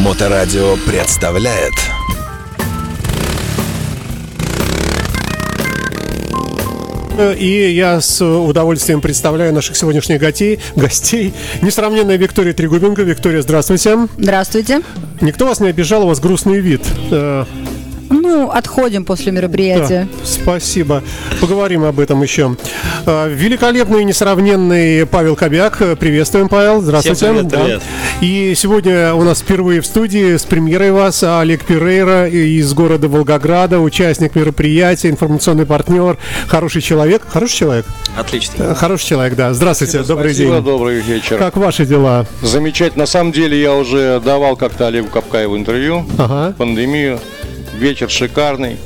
Моторадио представляет И я с удовольствием представляю наших сегодняшних гостей, гостей. Несравненная Виктория Трегубенко. Виктория, здравствуйте. Здравствуйте. Никто вас не обижал, у вас грустный вид. Ну, отходим после мероприятия. Да, спасибо. Поговорим об этом еще. А, Великолепный и несравненный Павел Кобяк. Приветствуем, Павел. Здравствуйте. Всем привет, привет. И сегодня у нас впервые в студии с премьерой вас Олег Перейра из города Волгограда, участник мероприятия, информационный партнер, хороший человек. Хороший человек? Отлично. Э, Хороший человек, да. Здравствуйте, добрый Спасибо, день. добрый вечер. Как ваши дела? Замечательно. На самом деле я уже давал как-то Олегу Капкаеву интервью. Ага. Пандемию. Вечер шикарный.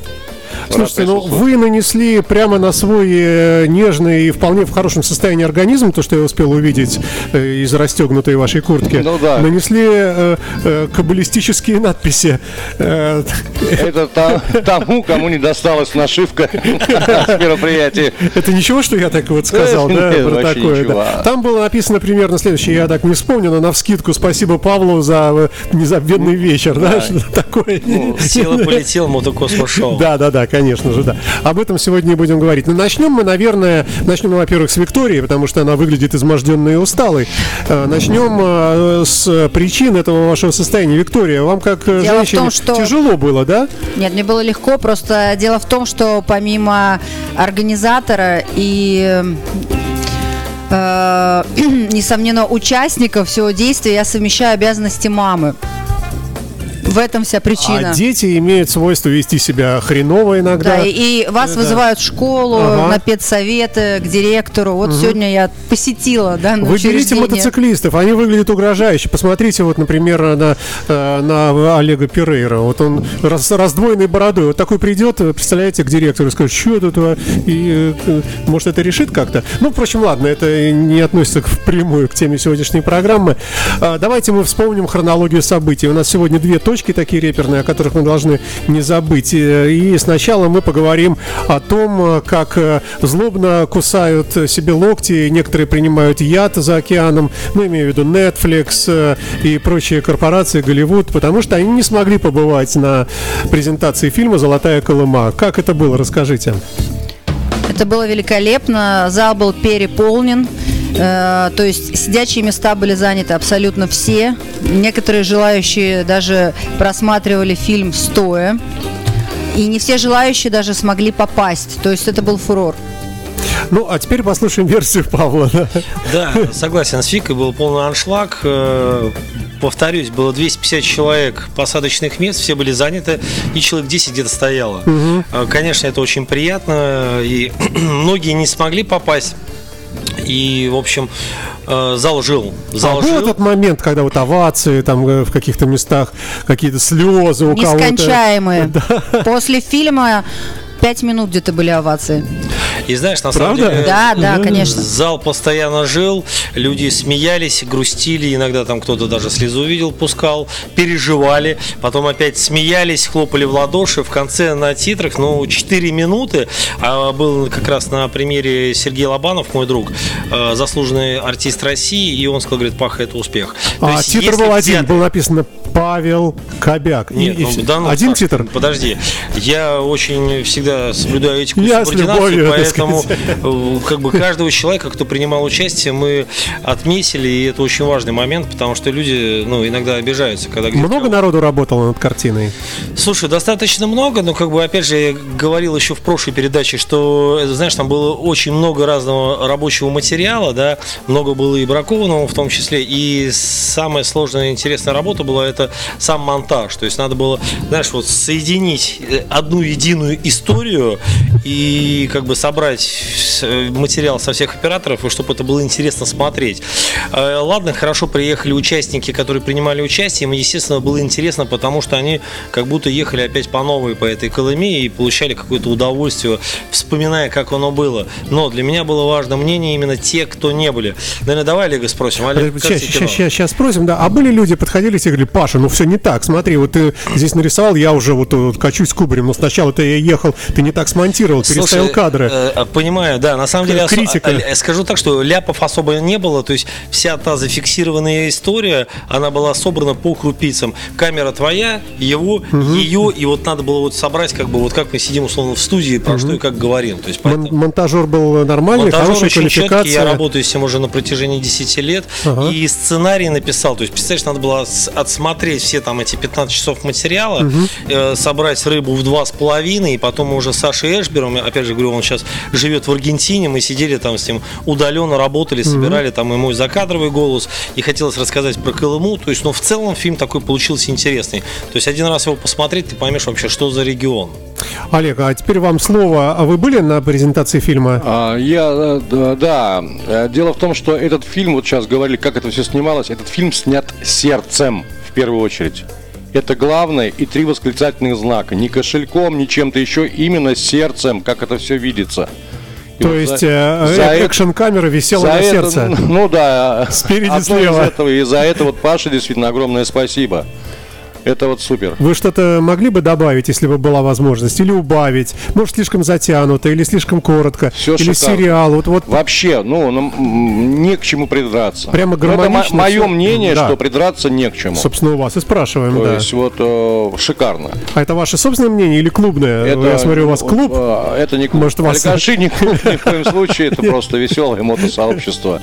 Слушайте, ну вы нанесли прямо на свой э, нежный и вполне в хорошем состоянии организм, то, что я успел увидеть э, из расстегнутой вашей куртки. Ну да. Нанесли э, э, каббалистические надписи. Э, Это та- тому, кому не досталась нашивка с мероприятия. это ничего, что я так вот сказал, да, про такое. Там было написано примерно следующее, я так не вспомню, но на вскидку спасибо Павлу за незабвенный вечер, да, что-то такое. Сила полетел, мотокосмос шоу. Да, да, да, конечно же, да. Об этом сегодня и будем говорить. Но начнем мы, наверное, начнем, во-первых, с Виктории, потому что она выглядит изможденной и усталой. Э, Начнем э, с причин этого вашего состояния. Виктория, вам как э, Дело женщине том, что- тяжело было, да? Нет, мне было легко, просто дело в том, что помимо организатора и э, несомненно участников всего действия я совмещаю обязанности мамы. В этом вся причина. А дети имеют свойство вести себя хреново иногда. Да, и, и вас Да. вызывают в школу, Ага. на педсоветы, к директору. Вот сегодня я посетила, да, Вы берите учреждение. мотоциклистов, они выглядят угрожающе. Посмотрите, вот, например, на, э, на Олега Перейра. Вот он раз, раздвоенной бородой. Вот такой придет, представляете, к директору и скажет, что тут, а?» и э, может это решит как-то. Ну, впрочем, ладно, это не относится к- впрямую к теме сегодняшней программы. А, Давайте мы вспомним хронологию событий. У нас сегодня две точки такие реперные, о которых мы должны не забыть. Э, И сначала мы поговорим о том, э, как э, злобно кусают себе локти, некоторые принимают яд за океаном, ну, имею в виду Netflix и прочие корпорации, Голливуд, потому что они не смогли побывать на презентации фильма «Золотая Колыма». Как это было? Расскажите. Это было великолепно. Зал был переполнен. Э, то есть сидячие места были заняты абсолютно все. Некоторые желающие даже просматривали фильм стоя. И не все желающие даже смогли попасть. То есть это был фурор. Ну, а теперь послушаем версию Павла. да. Да, согласен с Викой, был полный аншлаг. Э, Повторюсь, было 250 человек посадочных мест, все были заняты, и человек 10 где-то стояло. Э, Конечно, это очень приятно, и многие не смогли попасть. И, в общем, э, зал жил. А Зал был жил. этот момент, когда вот овации там э, в каких-то местах, какие-то слезы у кого-то. Нескончаемые. После фильма пять минут где-то были овации. И знаешь, на самом Правда? деле... Да, да, конечно. Зал постоянно жил, люди смеялись, грустили, иногда там кто-то даже слезу видел, пускал, переживали, потом опять смеялись, хлопали в ладоши. В конце на титрах, ну, 4 минуты, а был как раз на примере Сергей Лобанов, мой друг, э, заслуженный артист России, и он сказал, говорит, Паха, это успех. То А есть, титр был один, театре- был написано Павел Кобяк. Нет, и ну, да ну, один Саш, титр. Подожди, я очень всегда соблюдаю этику Я субординацию, так поэтому э, как бы каждого человека, кто принимал участие, мы отметили, и это очень важный момент, потому что люди, ну, иногда обижаются, когда. Много народу работало над картиной. Слушай, достаточно много, но как бы опять же я говорил еще в прошлой передаче, что э, знаешь, там было очень много разного рабочего материала, да, много было и бракованного в том числе, и самая сложная и интересная работа была это сам монтаж, то есть надо было, знаешь, вот соединить э, одну единую историю и как бы собрать э, материал со всех операторов, и чтобы это было интересно смотреть. Э, Ладно, хорошо приехали участники, которые принимали участие, им, естественно, было интересно, потому что они как будто ехали опять по новой по этой Колыме и получали какое-то удовольствие, вспоминая, как оно было. Но для меня было важно мнение именно те, кто не были. Наверное, давай Олега спросим. Олег, Сейчас, кино? сейчас, сейчас спросим, да. А были люди, подходили и говорили, Паша, ну все не так, смотри, вот ты здесь нарисовал, я уже вот, вот качусь кубарем, но сначала ты я ехал, ты не так смонтировал, переставил Слушай, кадры. э, Понимаю, да. На самом деле, Критика. а, а, скажу так, что ляпов особо не было. То есть вся та зафиксированная история, она была собрана по крупицам. Камера твоя, его, ее, и вот надо было вот собрать, как бы вот как мы сидим условно в студии, про что и как говорим. То есть Мон- поэтому- монтажер был нормальный, Монтажер хорошая очень четкий, квалификация. я работаю с ним уже на протяжении 10 лет. Ага. И сценарий написал. То есть, представляешь, надо было с- отсмотреть все там эти 15 часов материала, э, собрать рыбу в два с половиной, и потом уже с Сашей Эшбером, опять же говорю, он сейчас живет в Аргентине, мы сидели там с ним удаленно работали, собирали там и мой закадровый голос, и хотелось рассказать про Колыму. То есть, ну, в целом фильм такой получился интересный. То есть, один раз его посмотреть, ты поймешь вообще, что за регион. Олег, а теперь вам слово. А вы были на презентации фильма? А, Я, э, да, да. Э, Дело в том, что этот фильм, вот сейчас говорили, как это все снималось, этот фильм снят сердцем первую очередь. Это главное и три восклицательных знака. Не кошельком, не чем-то еще, именно сердцем, как это все видится. И То вот есть за- э, за экшн-камера висела на это, сердце. Ну да. Спереди, одно из слева. этого, и за это вот Паше действительно огромное спасибо. Это вот супер. Вы что-то могли бы добавить, если бы была возможность? Или убавить? Может, слишком затянуто, или слишком коротко? Всё или шикарно. сериал? Вот, вот Вообще, ну, м, не к чему придраться. Прямо Ну, Это гармонично мое всё. мнение, Да. что придраться не к чему. собственно, у вас и спрашиваем, То да. есть вот э, шикарно. А это ваше собственное мнение или клубное? Это, Я смотрю, у вас ну, клуб. э, Это не клуб. Может, у вас- Алькаши не клуб ни в коем случае. Это просто веселое мотосообщество.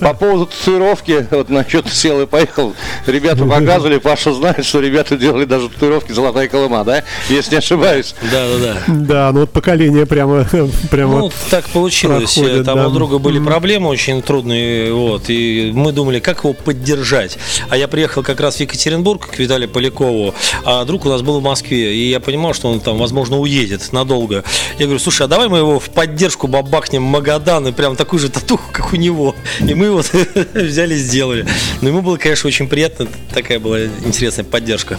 По поводу татуировки, вот насчет сел и поехал. Ребята показывали, Паша знает, что ребята делали даже татуировки «Золотая Колыма», да? Если не ошибаюсь. Да, да, да. Да, ну вот поколение прямо, прямо. Ну, так получилось. проходит, Там да. у друга были проблемы очень трудные, вот, и мы думали, как его поддержать. А я приехал как раз в Екатеринбург к Виталию Полякову, а друг у нас был в Москве, и я понимал, что он там, возможно, уедет надолго. Я говорю, слушай, а давай мы его в поддержку бабахнем Магадан и прям такую же татуху, как у него. И мы вот взяли, сделали. Но ему было, конечно, очень приятно, такая была интересная поддержка.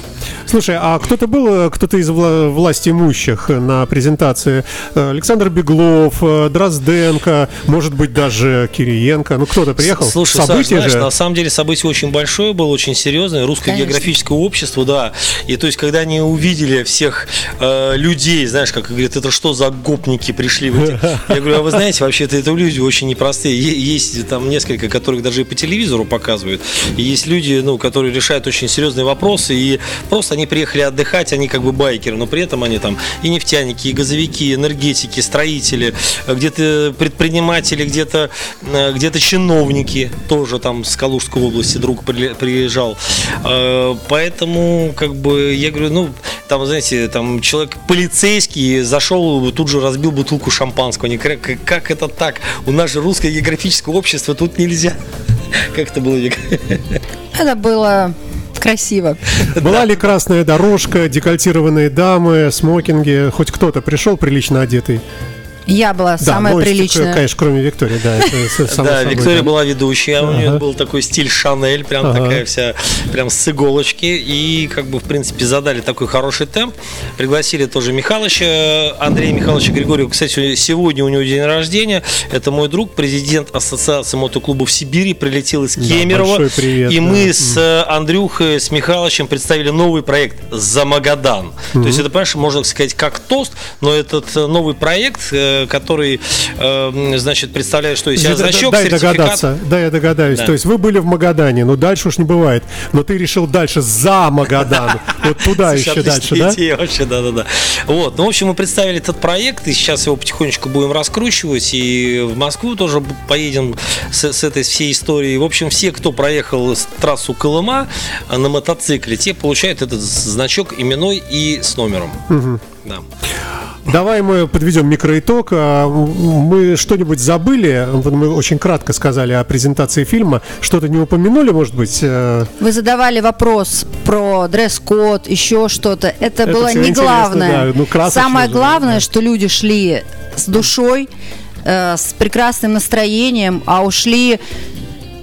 Слушай, а кто-то был, э, кто-то из вла- власти имущих на презентации? Э, Александр Беглов, э, Дрозденко, может быть, даже Кириенко. Ну, кто-то приехал? Слушай, Саш, Событие знаешь, же. на самом деле событие очень большое было, очень серьезное. Русское Конечно. географическое общество, да. И то есть, когда они увидели всех э, людей, знаешь, как говорят, это что за гопники пришли в эти... Я говорю, а вы знаете, вообще-то это люди очень непростые. Есть там несколько, которых даже и по телевизору показывают. И есть люди, ну, которые решают очень серьезные вопросы. И просто они приехали отдыхать, они как бы байкеры, но при этом они там и нефтяники, и газовики, и энергетики, строители, э, где-то предприниматели, где-то э, где-то чиновники, тоже там с Калужской области друг при- приезжал. Э, Поэтому, как бы, я говорю, ну, там, знаете, там человек полицейский зашел, тут же разбил бутылку шампанского. Они как, как это так? У нас же русское географическое общество, тут нельзя. Как это было, Вика? Это было красиво. Была ли красная дорожка, декольтированные дамы, смокинги? Хоть кто-то пришел прилично одетый? Я была самая ну, и, приличная. Конечно, кроме Виктории, да. Да, Виктория да. была ведущая, у нее был такой стиль Шанель, прям такая вся, прям с иголочки. И как бы, в принципе, задали такой хороший темп. Пригласили тоже Михалыча, Андрея Михайловича Григорьева. Кстати, сегодня у него день рождения. Это мой друг, президент Ассоциации мотоклубов Сибири, прилетел из Да, Кемерово. большой привет, и да. мы с э, Андрюхой, с Михалычем представили новый проект «За Магадан». То есть это, понимаешь, можно сказать, как тост, но этот э, новый проект, э, который, э, значит, представляет, что из себя значок, дай сертификат. догадаться, да, я догадаюсь. Да. То есть вы были в Магадане, ну дальше уж не бывает. Но ты решил дальше за Магадан, вот туда еще дальше, да? вообще, да, да, да. Вот, ну, в общем, мы представили этот проект, и сейчас его потихонечку будем раскручивать, и в Москву тоже поедем с, с этой всей историей. В общем, все, кто проехал трассу Колыма а, на мотоцикле, те получают этот значок именной и с номером. Да. Давай мы подведем микроитог. А, Мы что-нибудь забыли? Мы очень кратко сказали о презентации фильма. Что-то не упомянули, может быть? э, Вы задавали вопрос про дресс-код, еще что-то. Это, Это было не главное. да. Ну, Самое главное, да. что люди шли с душой, э, с прекрасным настроением, а ушли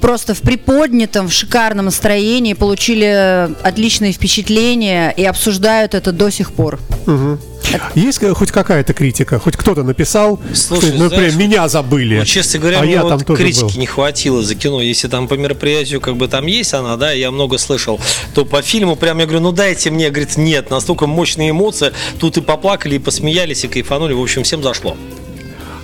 просто в приподнятом, в шикарном настроении, получили отличные впечатления и обсуждают это до сих пор. Есть э, хоть какая-то критика? Хоть кто-то написал, Слушай, что, например, знаешь, меня забыли. Ну, честно говоря, а мне я вот там тоже критики был. не хватило за кино. Если там по мероприятию как бы там есть она, да, я много слышал, то по фильму прям я говорю, ну дайте мне, говорит, нет, настолько мощные эмоции, тут и поплакали, и посмеялись, и кайфанули, в общем, всем зашло.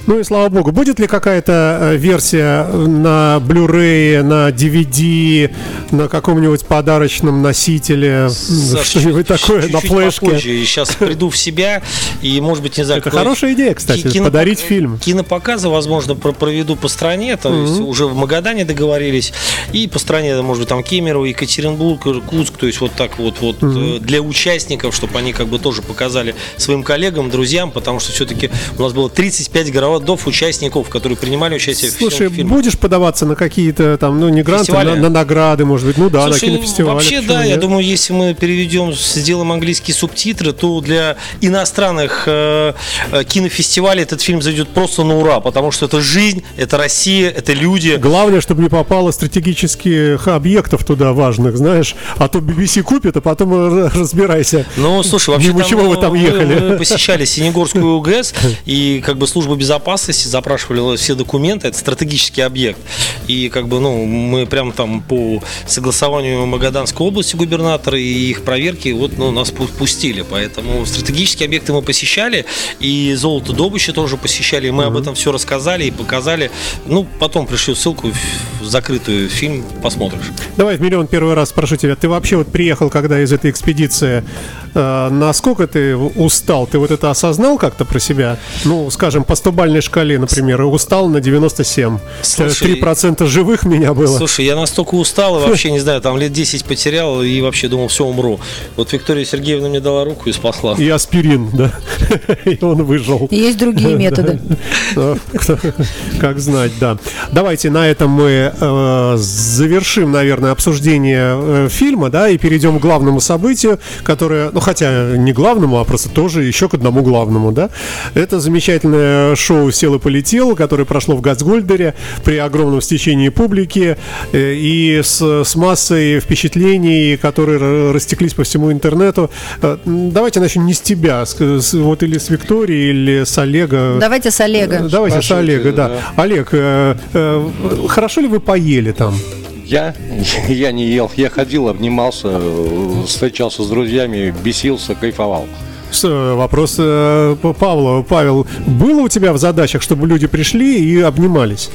Ну и слава богу. Будет ли какая-то э, версия на Blu-ray, на DVD, на каком-нибудь подарочном носителе, что-нибудь чуть- такое чуть-чуть на флешке? попозже. Сейчас приду в себя и, может быть, не знаю. Это хорошая идея, кстати, кинопок- подарить фильм. Кинопоказы, возможно, про- проведу по стране. То есть уже в Магадане договорились. И по стране, может быть, там Кемерово, Екатеринбург, Иркутск. То есть вот так вот, вот э, для участников, чтобы они как бы тоже показали своим коллегам, друзьям, потому что все-таки у нас было 35 городов участников, которые принимали участие в Слушай, всем фильме. будешь подаваться на какие-то там, ну не гранты, на, на награды, может быть, ну да, Слушай, на кинофестивале. Вообще, да, я нет? думаю, если мы переведем, сделаем английские субтитры, то для иностранных э, э, кинофестивалей этот фильм зайдет просто на ура, потому что это жизнь, это Россия, это люди. Главное, чтобы не попало стратегических объектов туда важных, знаешь, а то BBC купит, а потом разбирайся. Ну, слушай, вообще там, чего вы там мы- ехали? Мы, посещали Синегорскую УГС, и как бы служба безопасности запрашивали все документы, это стратегический объект. И как бы, ну, мы прям там по согласованию Магаданской области губернатора и их проверки, вот, ну, нас пу- пустили. Поэтому стратегические объекты мы посещали, и золото добычи тоже посещали, и мы об этом все рассказали и показали. Ну, потом пришлю ссылку в закрытую фильм, посмотришь. Давай, миллион первый раз спрошу тебя, ты вообще вот приехал, когда из этой экспедиции, э, насколько ты устал? Ты вот это осознал как-то про себя? Ну, скажем, по 100-бальной шкале, например, устал на 97. Слушай, 3% живых меня было. Слушай, я настолько устал, и вообще, не знаю, там лет 10 потерял, и вообще думал, все, умру. Вот Виктория Сергеевна мне дала руку и спасла. И аспирин, да. И он выжил. Есть другие методы. Как знать, да. Давайте на этом мы э, завершим, наверное, обсуждение э, фильма, да, и перейдем к главному событию, которое, ну, хотя не главному, а просто тоже еще к одному главному, да. Это замечательное шоу «Сел и полетел», которое прошло в Газгольдере при огромном стечении публики э, и с, с массой впечатлений, которые растеклись по всему интернету. Э, Давайте начнем не с тебя, с- с- вот или с Виктории, или с Олега. Давайте с Олега. Давайте с Спрашивайте, Олега, да. да. Олег, э, э, хорошо ли вы поели там? Я? Я не ел. Я ходил, обнимался, э, встречался с друзьями, бесился, кайфовал. Э, Вопрос э, Павла. Павел, было у тебя в задачах, чтобы люди пришли и обнимались?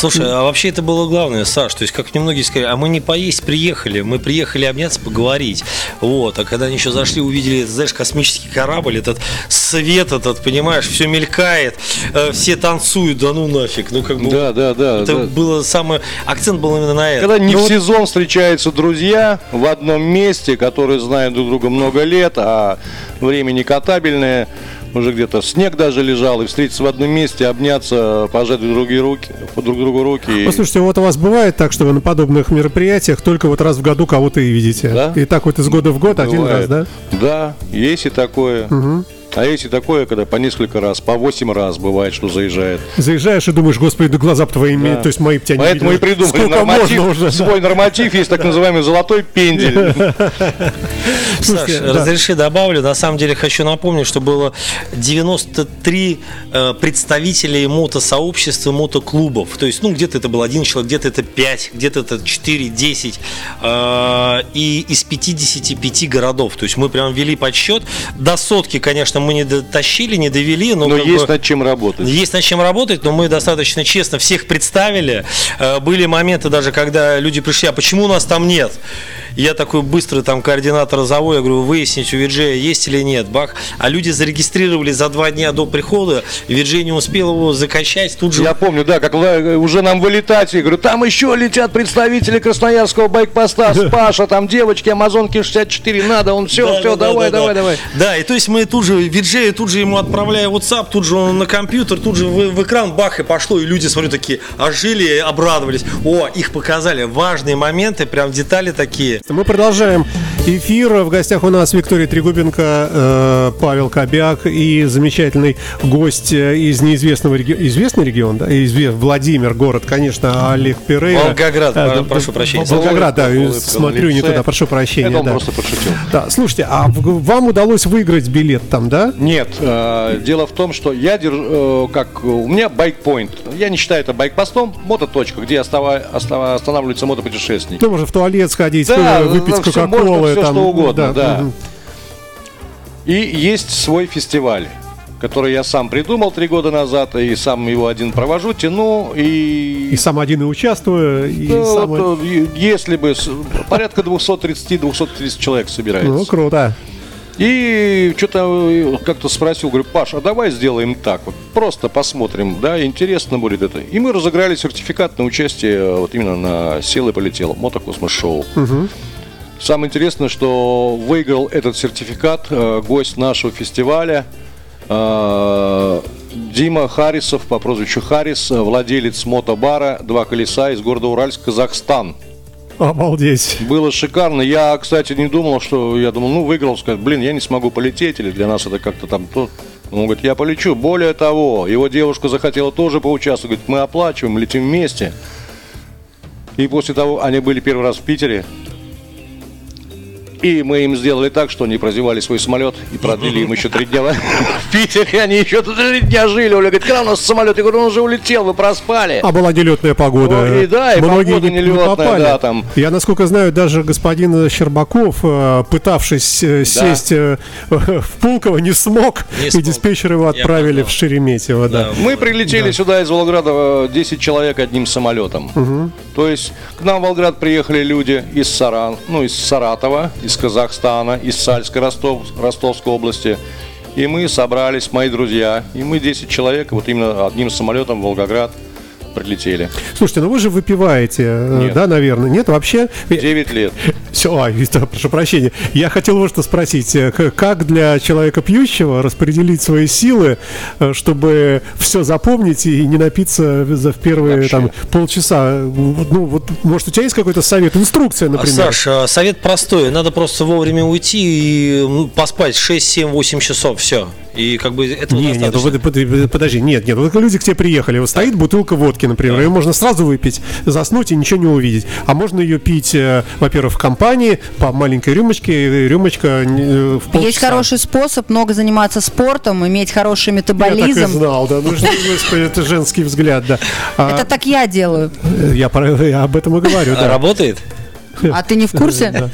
Слушай, а вообще это было главное, Саш, то есть, как немногие сказали, а мы не поесть приехали, мы приехали обняться, поговорить. Вот, а когда они еще зашли, увидели, знаешь, космический корабль, этот свет этот, понимаешь, все мелькает, э, все танцуют, да ну нафиг, ну как бы... Да, да, да. Это да. было самое... Акцент был именно на этом. Когда не Ну в сезон встречаются друзья в одном месте, которые знают друг друга много лет, а время не катабельное, уже где-то снег даже лежал, и встретиться в одном месте, обняться, пожать друг другу руки, друг другу руки. Послушайте, вот у вас бывает так, что вы на подобных мероприятиях только вот раз в году кого-то и видите? Да. И так вот из года в год один раз, Бывает. да? Да, есть и такое. А есть и такое, когда по несколько раз, по восемь раз бывает, что заезжает. Заезжаешь и думаешь, господи, да глаза б твои имеют, Да. то есть мои б тебя не Поэтому и видели. придумали Сколько норматив, можно уже? да? свой норматив, есть так называемый золотой пендель. Саш, да. разреши добавлю. На самом деле хочу напомнить, что было 93 э, представителей мотосообщества, мотоклубов. То есть, ну, где-то это был один человек, где-то это 5, где-то это 4, 10. э, и из 55 городов. То есть мы прям вели подсчет. До сотки, конечно, мы не дотащили, не довели, но, Но есть бы- над чем работать. есть над чем работать, но мы достаточно честно всех представили. Э, Были моменты даже, когда люди пришли, а почему нас там нет? Я такой быстрый там координатор зову, я говорю, выяснить у Виджея есть или нет. Бах. А люди зарегистрировали за два дня до прихода, и Виджей не успел его закачать, тут же Я помню, да, как уже нам вылетать, я говорю, там еще летят представители Красноярского байкпоста, Паша, там девочки, Амазонки 64, надо, он все, Да, все, да, давай, да, давай, да. давай. Да, и то есть мы тут же, Виджея, тут же ему отправляя WhatsApp, тут же он на компьютер, тут же в, в экран бах и пошло, и люди, смотрю, такие ожили, обрадовались. О, их показали. Важные моменты, прям детали такие. Мы продолжаем эфир. В гостях у нас Виктория Трегубенко, э, Павел Кобяк и замечательный гость э, из неизвестного региона. Известный регион, да? Изве- Владимир, город, конечно, Олег Перейра. Волгоград, Э, да, прошу прощения. Волгоград, да, Улыбка на смотрю не лице. туда, прошу прощения. Это он да. просто пошутил. Да, слушайте, а вам удалось выиграть билет там, да? Нет, э, дело в том, что я держу, э, как у меня байкпоинт. Я не считаю это байкпостом, мототочка, где остава- остава- останавливаются мотопутешественники. Ну, можно в туалет сходить, Да, э, выпить всё кока-колы. Всё там, что угодно, да. мгм. И есть свой фестиваль. который я сам придумал три года назад, и сам его один провожу, тяну, и... И сам один и участвую, и Ну, сам... вот, э, если бы порядка 230-230 человек собирается. Ну, круто. И что-то как-то спросил, говорю, Паш, а давай сделаем так, вот просто посмотрим, да, интересно будет это. И мы разыграли сертификат на участие э, вот именно на «Сел и полетел» мотокосмос-шоу. Самое интересное, что выиграл этот сертификат э, гость нашего фестиваля э, Дима Харисов по прозвищу Харис, э, владелец мотобара «Два колеса» из города Уральск, Казахстан. Обалдеть. Было шикарно. Я, кстати, не думал, что... Я думал, ну, выиграл, сказать, блин, я не смогу полететь, или для нас это как-то там... То... Он говорит, я полечу. Более того, его девушка захотела тоже поучаствовать. Говорит, мы оплачиваем, летим вместе. И после того, они были первый раз в Питере. И мы им сделали так, что они прозевали свой самолет и продлили им еще три дня в Питере. Они еще три дня жили. Оля говорит, когда у нас самолет? Я говорю, он уже улетел, вы проспали. А была нелетная погода. Ой, и да, и Многие погода не- не нелетная, попали. да, там. Я, насколько знаю, даже господин Щербаков, э, пытавшись э, сесть э, в Пулково, не смог. Не и диспетчеры его отправили в Шереметьево. Да. Да. Мы прилетели сюда из Волгограда э, 10 человек одним самолетом. То есть к нам в Волгоград приехали люди из Саран, ну из Саратова, из Казахстана, из Сальской Ростов, Ростовской области. И мы собрались, мои друзья, и мы 10 человек, вот именно одним самолетом в Волгоград прилетели. Слушайте, ну вы же выпиваете, э, Нет. да, наверное? Нет, вообще? 9 лет. Все, ой, это, прошу прощения. Я хотел вот что спросить. Э, Как для человека пьющего распределить свои силы, э, чтобы все запомнить и не напиться за в первые Вообще. там полчаса? Ну, вот, может, у тебя есть какой-то совет, инструкция, например? Саш, а, совет простой. Надо просто вовремя уйти и м, поспать 6, 7, 8 часов. Все. И как бы этого Не, нет, ну, подожди, нет, нет, вот люди к тебе приехали, вот стоит бутылка водки, например, ее можно сразу выпить, заснуть и ничего не увидеть. А можно ее пить, э, во-первых, в компании, по маленькой рюмочке, и рюмочка э, в полчаса. Есть хороший способ много заниматься спортом, иметь хороший Я так и метаболизм. знал, да, ну господи, это женский взгляд, да. А, Это так я делаю. я, про- я об этом и говорю, А да. Работает? А ты не в курсе?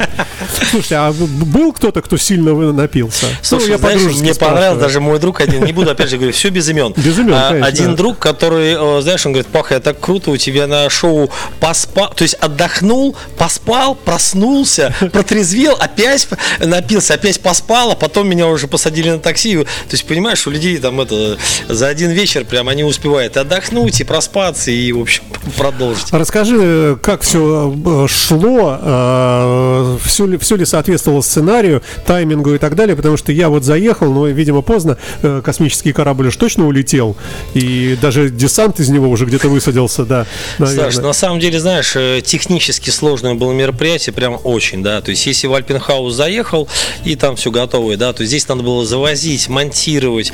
Да. Слушайте, а был кто-то, кто сильно напился? Слушай, Ну, я знаешь, мне спрашиваю. даже мой друг один, не буду опять же говорить, все без имен. Без имен, А, конечно, Один да. друг, который, э, знаешь, он говорит, Паха, это так круто, у тебя на шоу поспал, то есть отдохнул, поспал, проснулся, протрезвел, опять напился, опять поспал, а потом меня уже посадили на такси. То есть, понимаешь, у людей там это за один вечер прям они успевают отдохнуть и проспаться, и, в общем, продолжить. Расскажи, как все шло, все ли, все ли соответствовало сценарию, таймингу и так далее, потому что я вот заехал, но, видимо, поздно, э, космический корабль уж точно улетел, и даже десант из него уже где-то высадился, да, наверное. Саш, на самом деле, знаешь, э, технически сложное было мероприятие, прям очень, да. То есть, если в Альпенхаус заехал, и там все готовое, да, то здесь надо было завозить, монтировать,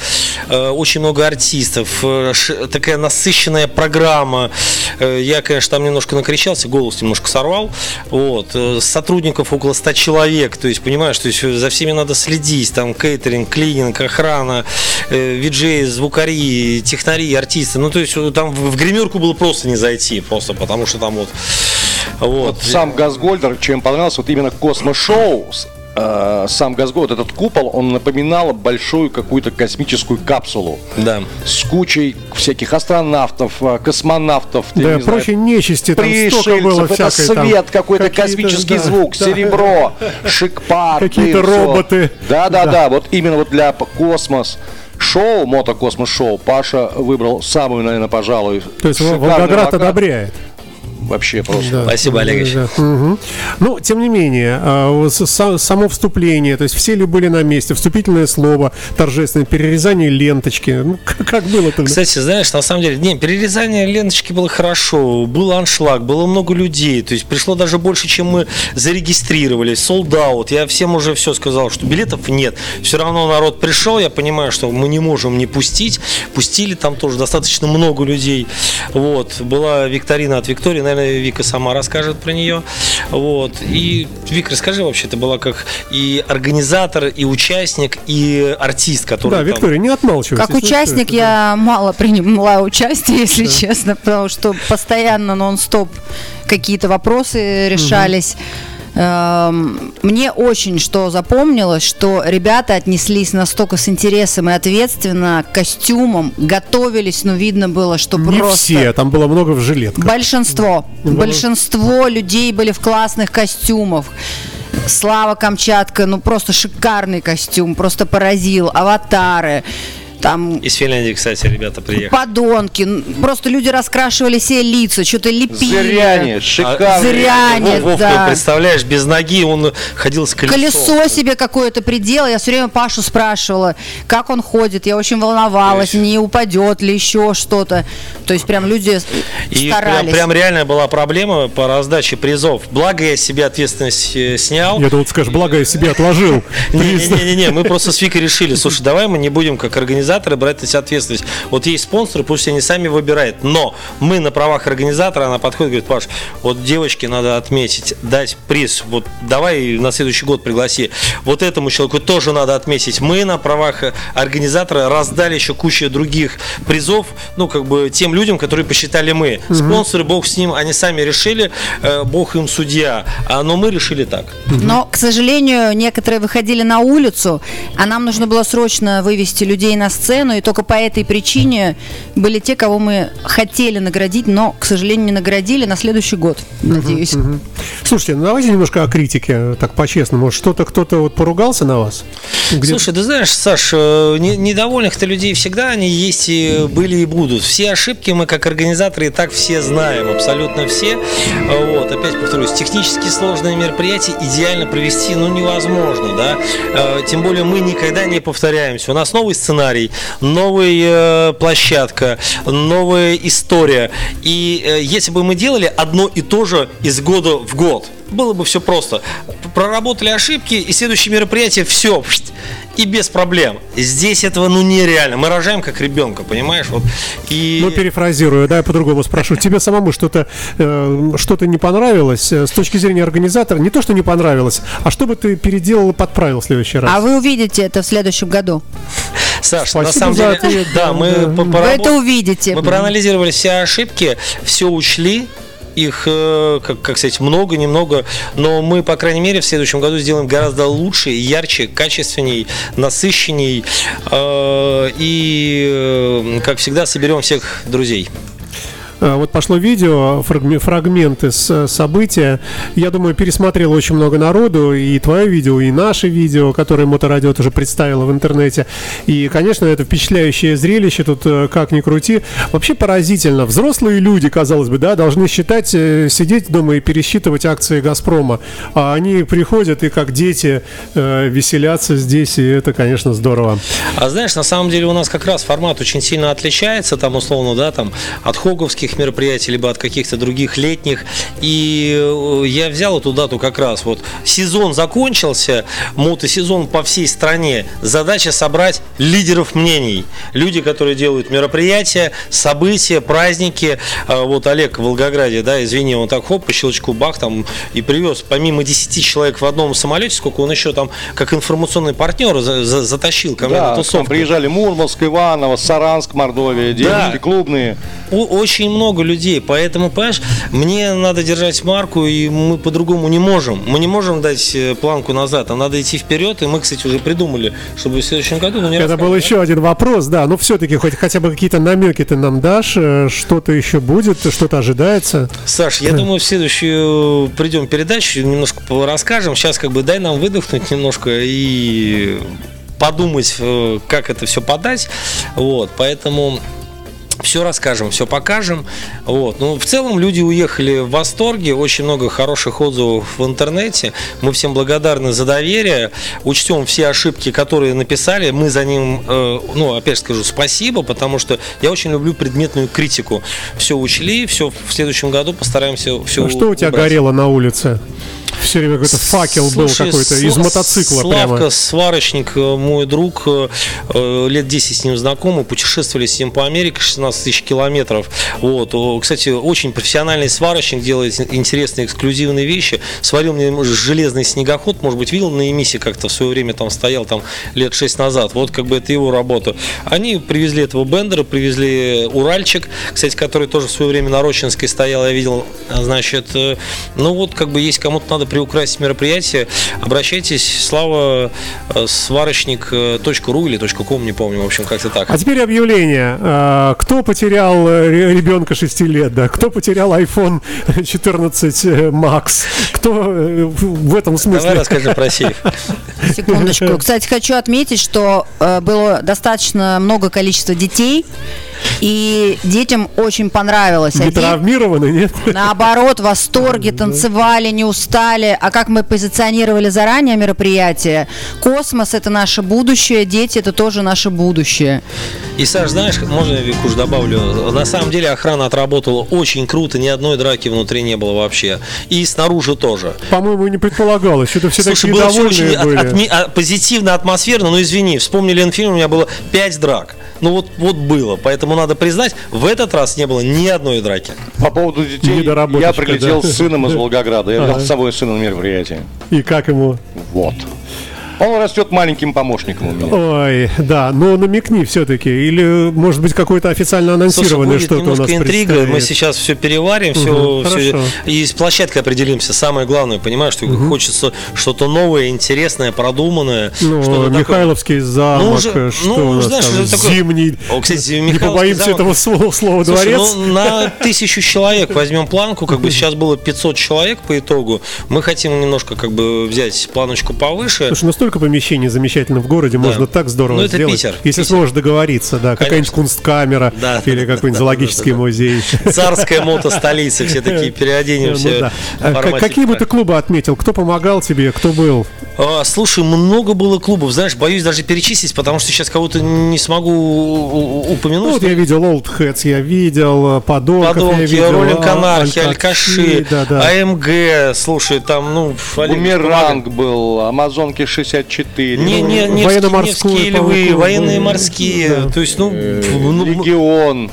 э, очень много артистов, такая насыщенная программа. Я, конечно, там немножко накричался, голос немножко сорвал. Вот. Сотрудников около 100 человек, то есть, понимаешь, то есть, за всеми надо следить, там, кейтеринг, клининг, охрана, э, виджеи, звукари, технари, артисты. Ну, то есть, там в гримерку было просто не зайти, просто потому что там вот... Вот. Сам Газгольдер, чем понравился, вот именно космошоу, э, сам Газгольд, этот купол, он напоминал большую какую-то космическую капсулу Да. с кучей всяких астронавтов, э, космонавтов, Да, не знаю, прочей нечисти, там столько было пришельцев, это всякой там. свет, какой-то космический да, звук, да. серебро, шикпар. Какие-то роботы. Да, да, Да. да, вот именно вот для космос шоу, мотокосмос шоу, Паша выбрал самую, наверное, пожалуй, То есть Волгоград локацию. одобряет. Вообще просто. Да. Спасибо, Олегович. Да. Мгм. Ну, тем не менее, а, само вступление, то есть все ли были на месте, вступительное слово, торжественное, перерезание ленточки. Ну, как было-то? Кстати, знаешь, на самом деле, не, перерезание ленточки было хорошо, был аншлаг, было много людей, то есть пришло даже больше, чем мы зарегистрировали, out. Я всем уже все сказал, что билетов нет. Все равно народ пришел, я понимаю, что мы не можем не пустить. Пустили там тоже достаточно много людей. Вот, была викторина от Виктории, наверное, Вика сама расскажет про нее. Вот, и, Вик, расскажи вообще, это была как и организатор, и участник, и артист, который Да, там- Виктория, не отмалчивайся. Как участник я мало принимала участие, если честно, потому что постоянно нон-стоп какие-то вопросы решались. Эм, Мне очень что запомнилось, что ребята отнеслись настолько с интересом и ответственно к костюмам, готовились, но видно было, что Не просто... все, там было много в жилетках. Большинство. Большинство людей были в классных костюмах. Слава Камчатка, ну просто шикарный костюм, просто поразил. Аватары, там Из Финляндии, кстати, ребята приехали. подонки, просто люди раскрашивали себе лица, что-то лепили. Зыряне, шикарно. Зыряне, Вов- Вовка, да. представляешь, без ноги он ходил с колесом. Колесо себе какое-то придел. Я все время Пашу спрашивала, как он ходит. Я очень волновалась, не упадет ли еще что-то. То есть прям люди И прям, старались. прям реально была проблема по раздаче призов. Благо я себе ответственность э, снял. Я думал, ты скажешь, благо я себе отложил. Не-не-не, мы просто с Викой решили, слушай, давай мы не будем как организаторы брать на себя ответственность. Вот есть спонсоры, пусть они сами выбирают. Но мы на правах организатора, она подходит и говорит, Паш, вот девочке надо отметить, дать приз. Вот давай на следующий год пригласи. Вот этому человеку тоже надо отметить. Мы на правах организатора раздали еще кучу других призов, ну, как бы тем людям, которые посчитали мы. Спонсоры, бог с ним, они сами решили, э, бог им судья. А, но мы решили так. Но, к сожалению, некоторые выходили на улицу, а нам нужно было срочно вывести людей на сцену, и только по этой причине были те, кого мы хотели наградить, но, к сожалению, не наградили на следующий год, надеюсь. Слушайте, ну давайте немножко о критике, так по-честному. Что-то кто-то вот поругался на вас? Где- Слушай, ты знаешь, Саш, э, не- недовольных-то людей всегда они есть и были и будут. Все ошибки мы как организаторы и так все знаем, абсолютно все. Э, Вот, опять повторюсь, технически сложные мероприятия идеально провести, ну, невозможно, да. Э, Тем более мы никогда не повторяемся. У нас новый сценарий, новая площадка, новая история. И э, если бы мы делали одно и то же из года в год, было бы все просто. Проработали ошибки, и следующее мероприятие все, и без проблем. Здесь этого ну нереально. Мы рожаем как ребенка, понимаешь? Вот. И... Ну, перефразирую, да, я по-другому спрошу. Тебе самому что-то э, что-то не понравилось э, с точки зрения организатора? Не то, что не понравилось, а что бы ты переделал и подправил в следующий раз? А вы увидите это в следующем году. Саш, на Спасибо самом за деле, ответ, да, мы да. по- Вы это увидите. Мы проанализировали все ошибки, все учли, их, э, как, как сказать, много, немного, но мы, по крайней мере, в следующем году сделаем гораздо лучше, ярче, качественней, насыщенней э, и, э, как всегда, соберем всех друзей. А, Вот пошло видео, фрагме- фрагменты с э, события. Я думаю, пересмотрел очень много народу, и твое видео, и наше видео, которое Моторадио тоже представило в интернете. И, конечно, это впечатляющее зрелище, тут э, как ни крути. Вообще поразительно. Взрослые люди, казалось бы, да, должны считать, э, сидеть дома и пересчитывать акции «Газпрома». А они приходят и как дети э, веселятся здесь, и это, конечно, здорово. А знаешь, на самом деле у нас как раз формат очень сильно отличается, там условно, да, там от хоговских мероприятий, либо от каких-то других летних. И э, я взял эту дату как раз. Вот сезон закончился, мотосезон по всей стране. Задача собрать лидеров мнений. Люди, которые делают мероприятия, события, праздники. А Вот Олег в Волгограде, да, извини, он так хоп, по щелчку бах там и привез помимо 10 человек в одном самолете, сколько он еще там как информационный партнер за- за- затащил ко мне Да, на там тусовку. приезжали Мурманск, Иваново, Саранск, Мордовия, девушки клубные. О- очень много людей, поэтому, понимаешь, мне надо держать марку, и мы по-другому не можем. Мы не можем дать э, планку назад, а надо идти вперед, и мы, кстати, уже придумали, чтобы в следующем году... ну, Это был еще один вопрос, да. Ну, все-таки хоть хотя бы какие-то намеки ты нам дашь, э, что-то еще будет, что-то ожидается. да? Саш, я думаю, в следующую придем передачу, немножко расскажем. Сейчас как бы дай нам выдохнуть немножко и подумать, э, как это все подать. Вот, поэтому все расскажем, все покажем. Вот. Ну, в целом люди уехали в восторге, очень много хороших отзывов в интернете. Мы всем благодарны за доверие. Учтем все ошибки, которые написали. Мы за ним, э, ну, опять скажу, спасибо, потому что я очень люблю предметную критику. Все учли, все в следующем году постараемся все А что у тебя горело на улице? Все время какой-то факел был Слушай, какой-то из мотоцикла Славка, прямо. сварочник, э, мой друг, э, э, лет 10 с ним знакомы, путешествовали с ним по Америке 16 15 тысяч километров. Вот. Кстати, очень профессиональный сварочник делает интересные эксклюзивные вещи. Сварил мне железный снегоход, может быть, видел на эмиссии как-то в свое время там стоял там лет 6 назад. Вот как бы это его работа. Они привезли этого бендера, привезли Уральчик, кстати, который тоже в свое время на Рощинской стоял, я видел. Значит, э, ну вот как бы есть кому-то надо приукрасить мероприятие, обращайтесь, Слава э, сварочник.ру или .ком, не помню, в общем, как-то так. А теперь объявление. А, Кто потерял э, ре- ребенка 6 лет, да? Кто потерял iPhone 14 Max? Кто э, в этом Давай смысле? расскажи про сейф. Секундочку. Кстати, хочу отметить, что э, было достаточно много количества детей, и детям очень понравилось. Не де- травмированы, нет? Наоборот, в восторге, танцевали, не устали. А как мы позиционировали заранее мероприятие? Космос – это наше будущее, дети – это тоже наше будущее. И, Саш, знаешь, можно я Викуш добавлю? На самом деле охрана отработала очень круто, ни одной драки внутри не было вообще. И снаружи тоже. По-моему, не предполагалось. Что-то все Слушай, такие было довольные очень от- были. отме- а, позитивно, атмосферно, но извини, вспомни Ленфильм, у меня было 5 драк. Ну вот, вот было, поэтому надо признать, в этот раз не было ни одной драки. По поводу детей, я прилетел да. с сыном из Волгограда. Я взял Ага. с собой сына на мероприятие. И как ему? Вот. Он растет маленьким помощником у меня. Ой, да, но намекни все-таки. Или, может быть, какое-то официально Слушай, анонсированное будет что-то у нас интрига, предстоит. мы сейчас все переварим, все, Мгм, хорошо. и с площадкой определимся. Самое главное, понимаешь, что хочется что-то новое, интересное, продуманное. Ну, что-то такое. Михайловский замок, Ну, уже- э, что ну, у нас знаешь, там, это такой- зимний, О, кстати, не побоимся замок- этого слова, слова Слушай, дворец. ну, на тысячу человек возьмем планку, как бы сейчас было 500 человек по итогу. Мы хотим немножко как бы взять планочку повыше. Слушай, ну столько помещений замечательно в городе, можно так здорово Ну, это сделать. Питер, Если Питер. сможешь договориться, да, какая-нибудь кунсткамера Да, или да, да, какой-нибудь да, зоологический да, да, да. музей. Царская мотостолица, все такие Ну переоденемся. да. А, Какие бы ты клубы отметил? Кто помогал тебе? Кто был? А, Слушай, много было клубов, знаешь, боюсь даже перечислить, потому что сейчас кого-то не смогу у- у- Ну, упомянуть. вот я видел Old Heads, я видел э, Подонков, я Подонки, видел Роллинг а, Анархи, Алькаши, да, да. АМГ, слушай, там, ну, Бумеранг был, Амазонки 64. Не, не, Невские по-моему, львы, военные морские. То есть, ну, ну, Легион.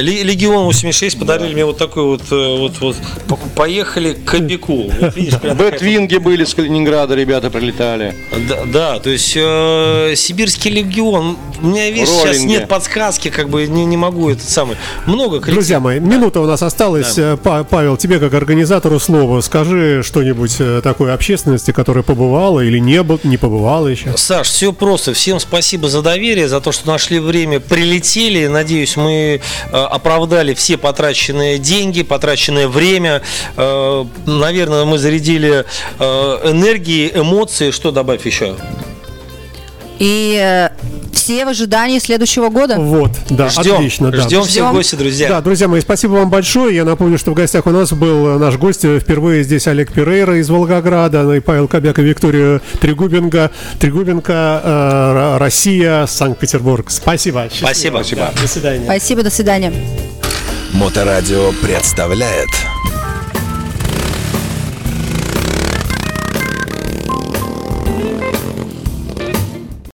Легион 86 подарили мне вот такой вот, э, вот, вот, по- поехали к Кобяку. Вот Бэтвинги были с Калининграда, ребята прилетали. Да, да, то есть э, Сибирский легион. У меня, видишь, сейчас нет подсказки, как бы не, не могу этот самый. Много. Друзья мои, минута у нас осталась. Э, Па- Павел, тебе как организатору слово. Скажи что-нибудь такой общественности, которая побывала или не, не побывала еще. Саш, все просто. Всем спасибо за доверие, за то, что нашли время, прилетели. Надеюсь, мы э, оправдали все потраченные деньги, потраченное время. Э, наверное, мы зарядили э, энергии, эмоции. Что добавь еще? И э, все в ожидании следующего года. Вот, да, Ждем, отлично. да. ждем всех Ждем. гости, друзья. Да, друзья мои, спасибо вам большое. Я напомню, что в гостях у нас был э, наш гость. э, Впервые здесь Олег Перейра из Волгограда, ну и Павел Кобяк и Виктория Трегубенко. Трегубенко, э, Россия, Санкт-Петербург. Спасибо. Спасибо. Спасибо. До свидания. Спасибо, до свидания. Моторадио представляет